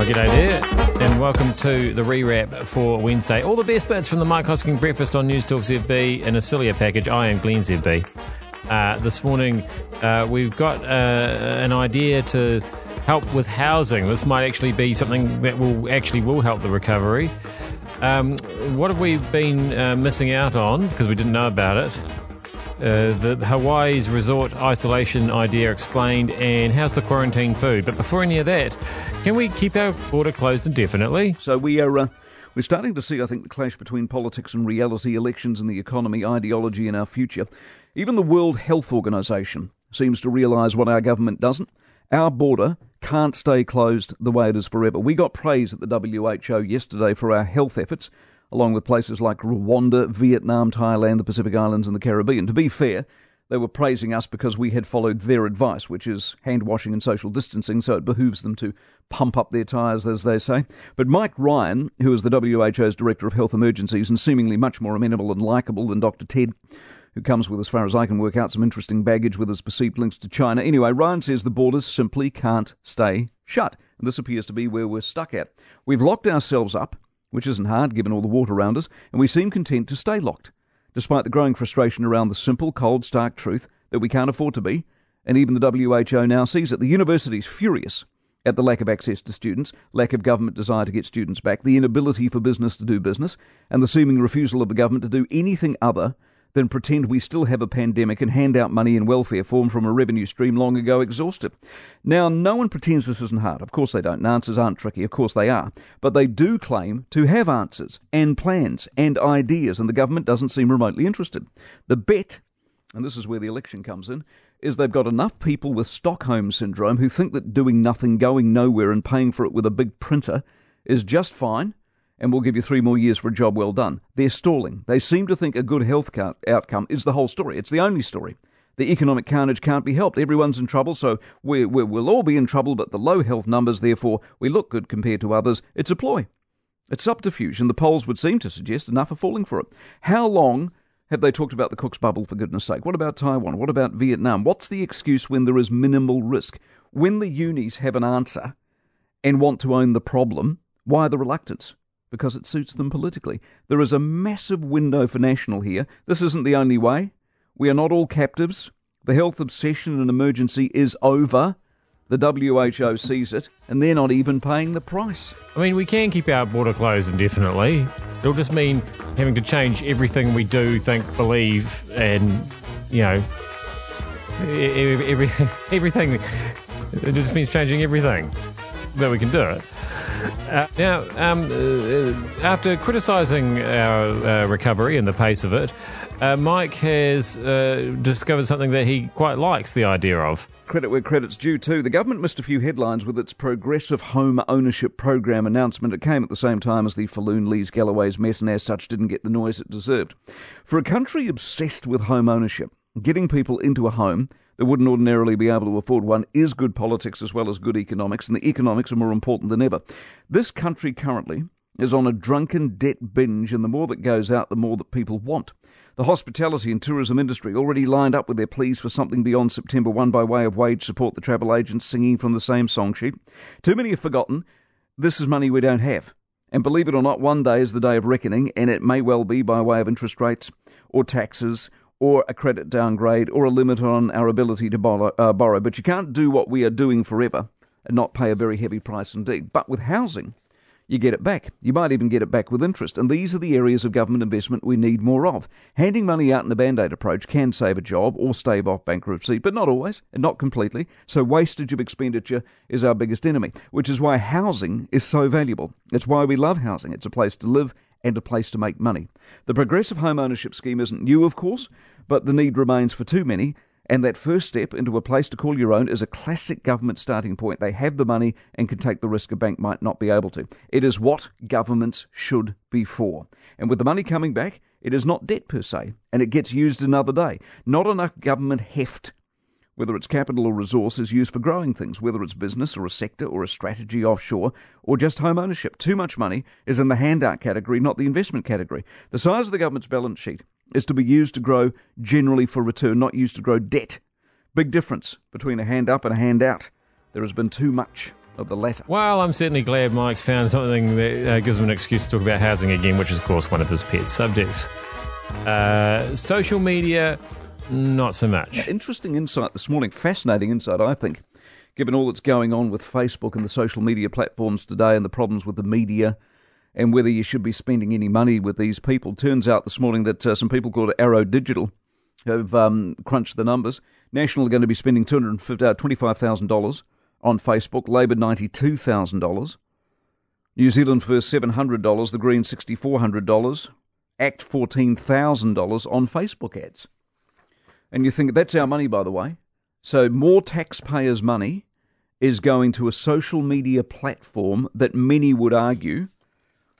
Oh, g'day there, and welcome to the rewrap for Wednesday. All the best bits from the Mike Hosking breakfast on News Talk ZB in a sillier package. I am Glenn ZB. Uh, this morning, uh, we've got uh, an idea to help with housing. This might actually be something that will actually will help the recovery. Um, what have we been uh, missing out on because we didn't know about it? Uh, the Hawaii's resort isolation idea explained, and how's the quarantine food? But before any of that, can we keep our border closed indefinitely? So we are. Uh, we're starting to see, I think, the clash between politics and reality, elections and the economy, ideology and our future. Even the World Health Organization seems to realise what our government doesn't. Our border can't stay closed the way it is forever. We got praise at the WHO yesterday for our health efforts along with places like Rwanda, Vietnam, Thailand, the Pacific Islands, and the Caribbean. To be fair, they were praising us because we had followed their advice, which is hand washing and social distancing, so it behooves them to pump up their tyres, as they say. But Mike Ryan, who is the WHO's Director of Health Emergencies and seemingly much more amenable and likeable than Dr. Ted, who comes with, as far as I can work out, some interesting baggage with his perceived links to China. Anyway, Ryan says the borders simply can't stay shut. And this appears to be where we're stuck at. We've locked ourselves up which isn't hard given all the water around us, and we seem content to stay locked, despite the growing frustration around the simple, cold, stark truth that we can't afford to be, and even the WHO now sees it. The university's furious at the lack of access to students, lack of government desire to get students back, the inability for business to do business, and the seeming refusal of the government to do anything other than pretend we still have a pandemic and hand out money in welfare form from a revenue stream long ago exhausted. Now, no one pretends this isn't hard. Of course they don't. Answers aren't tricky. Of course they are. But they do claim to have answers and plans and ideas, and the government doesn't seem remotely interested. The bet, and this is where the election comes in, is they've got enough people with Stockholm syndrome who think that doing nothing, going nowhere, and paying for it with a big printer is just fine and we'll give you three more years for a job well done. They're stalling. They seem to think a good health outcome is the whole story. It's the only story. The economic carnage can't be helped. Everyone's in trouble, so we will all be in trouble, but the low health numbers, therefore, we look good compared to others. It's a ploy. It's subterfuge, and the polls would seem to suggest enough are falling for it. How long have they talked about the Cook's bubble, for goodness sake? What about Taiwan? What about Vietnam? What's the excuse when there is minimal risk? When the unis have an answer and want to own the problem, why the reluctance? Because it suits them politically. There is a massive window for National here. This isn't the only way. We are not all captives. The health obsession and emergency is over. The WHO sees it, and they're not even paying the price. I mean, we can keep our border closed indefinitely. It'll just mean having to change everything we do, think, believe, and, you know, everything. everything. It just means changing everything that we can do it. Uh, now, um, uh, after criticising our uh, recovery and the pace of it, uh, Mike has uh, discovered something that he quite likes the idea of. Credit where credit's due, too. The government missed a few headlines with its progressive home ownership program announcement. It came at the same time as the Falloon Lees Galloway's mess, and as such, didn't get the noise it deserved. For a country obsessed with home ownership, getting people into a home that wouldn't ordinarily be able to afford one is good politics as well as good economics, and the economics are more important than ever. This country currently is on a drunken debt binge, and the more that goes out, the more that people want. The hospitality and tourism industry already lined up with their pleas for something beyond September 1 by way of wage support, the travel agents singing from the same song sheet. Too many have forgotten this is money we don't have. And believe it or not, one day is the day of reckoning, and it may well be by way of interest rates or taxes or a credit downgrade or a limit on our ability to borrow, uh, borrow. But you can't do what we are doing forever and not pay a very heavy price indeed. But with housing, you get it back. You might even get it back with interest. And these are the areas of government investment we need more of. Handing money out in a band aid approach can save a job or stave off bankruptcy, but not always and not completely. So, wastage of expenditure is our biggest enemy, which is why housing is so valuable. It's why we love housing. It's a place to live and a place to make money. The progressive home ownership scheme isn't new, of course, but the need remains for too many. And that first step into a place to call your own is a classic government starting point. They have the money and can take the risk a bank might not be able to. It is what governments should be for. And with the money coming back, it is not debt per se, and it gets used another day. Not enough government heft whether it's capital or resource, is used for growing things, whether it's business or a sector or a strategy offshore or just home ownership. Too much money is in the handout category, not the investment category. The size of the government's balance sheet is to be used to grow generally for return, not used to grow debt. Big difference between a hand up and a hand out. There has been too much of the latter. Well, I'm certainly glad Mike's found something that uh, gives him an excuse to talk about housing again, which is, of course, one of his pet subjects. Uh, social media, not so much. Interesting insight this morning. Fascinating insight, I think, given all that's going on with Facebook and the social media platforms today and the problems with the media and whether you should be spending any money with these people. Turns out this morning that uh, some people called Arrow Digital have um, crunched the numbers. National are going to be spending $225,000 on Facebook, Labour $92,000, New Zealand First $700, the Green $6,400, ACT $14,000 on Facebook ads. And you think that's our money, by the way. So more taxpayers' money is going to a social media platform that many would argue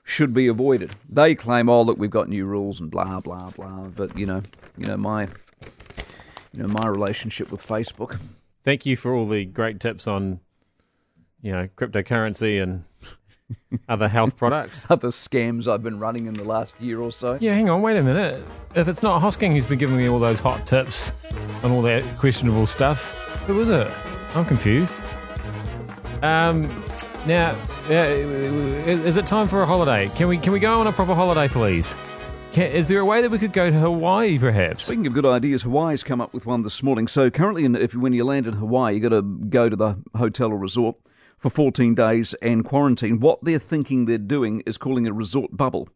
should be avoided. They claim, "Oh, look, we've got new rules and blah blah blah." But you know, you know my, you know my relationship with Facebook. Thank you for all the great tips on, you know, cryptocurrency and other health products. Other scams I've been running in the last year or so. Yeah, hang on, wait a minute. If it's not Hosking who's been giving me all those hot tips and all that questionable stuff, who was it? I'm confused. Um, now, uh, is it time for a holiday? Can we can we go on a proper holiday, please? Can, is there a way that we could go to Hawaii, perhaps? Speaking of good ideas, Hawaii's come up with one this morning. So currently, in, if when you land in Hawaii, you got to go to the hotel or resort for 14 days and quarantine. What they're thinking they're doing is calling a resort bubble.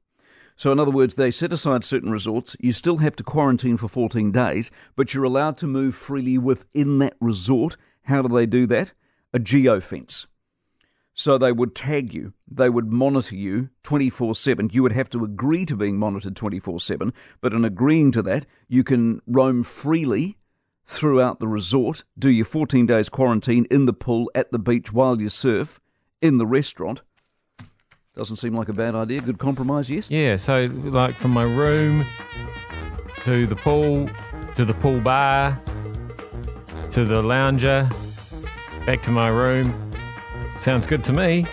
So, in other words, they set aside certain resorts. You still have to quarantine for 14 days, but you're allowed to move freely within that resort. How do they do that? A geofence. So they would tag you, they would monitor you 24 7. You would have to agree to being monitored 24 7, but in agreeing to that, you can roam freely throughout the resort, do your 14 days quarantine in the pool, at the beach, while you surf, in the restaurant. Doesn't seem like a bad idea. Good compromise, yes? Yeah, so like from my room to the pool, to the pool bar, to the lounger, back to my room Sounds good to me.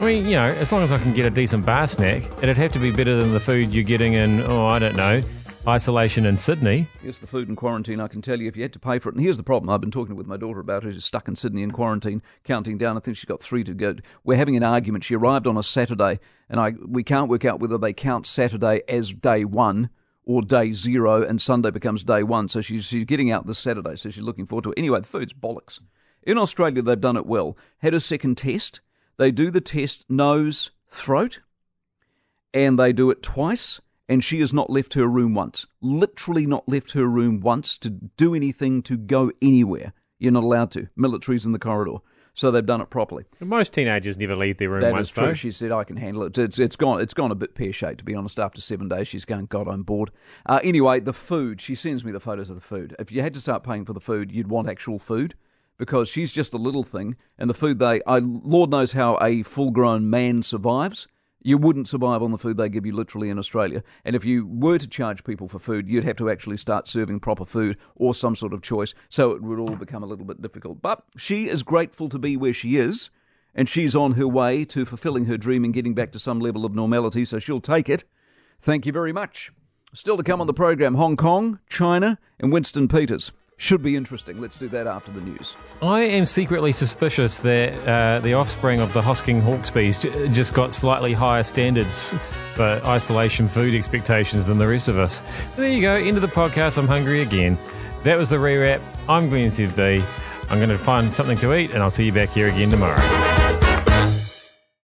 I mean, you know, as long as I can get a decent bar snack, it'd have to be better than the food you're getting in, oh, I don't know, isolation in Sydney. Yes, the food in quarantine, I can tell you, if you had to pay for it. And here's the problem I've been talking with my daughter about her. She's stuck in Sydney in quarantine, counting down. I think she's got three to go. We're having an argument. She arrived on a Saturday, and I we can't work out whether they count Saturday as day one or day zero, and Sunday becomes day one. So she's, she's getting out this Saturday, so she's looking forward to it. Anyway, the food's bollocks. In Australia, they've done it well. Had a second test. They do the test nose, throat, and they do it twice. And she has not left her room once. Literally not left her room once to do anything, to go anywhere. You're not allowed to. Military's in the corridor. So they've done it properly. Most teenagers never leave their room that once, is true. though. She said, "I can handle it." It's, it's gone. It's gone a bit pear shaped, to be honest. After seven days, she's going, "God, I'm bored." Uh, anyway, the food. She sends me the photos of the food. If you had to start paying for the food, you'd want actual food because she's just a little thing, and the food they, I, Lord knows how a full grown man survives. You wouldn't survive on the food they give you literally in Australia. And if you were to charge people for food, you'd have to actually start serving proper food or some sort of choice. So it would all become a little bit difficult. But she is grateful to be where she is, and she's on her way to fulfilling her dream and getting back to some level of normality, so she'll take it. Thank you very much. Still to come on the program Hong Kong, China, and Winston Peters should be interesting. Let's do that after the news. I am secretly suspicious that uh, the offspring of the Hosking Hawkesbys just got slightly higher standards for isolation food expectations than the rest of us. There you go, end of the podcast. I'm hungry again. That was the rewrap. I'm Glenn i'm going to find something to eat, and I'll see you back here again tomorrow.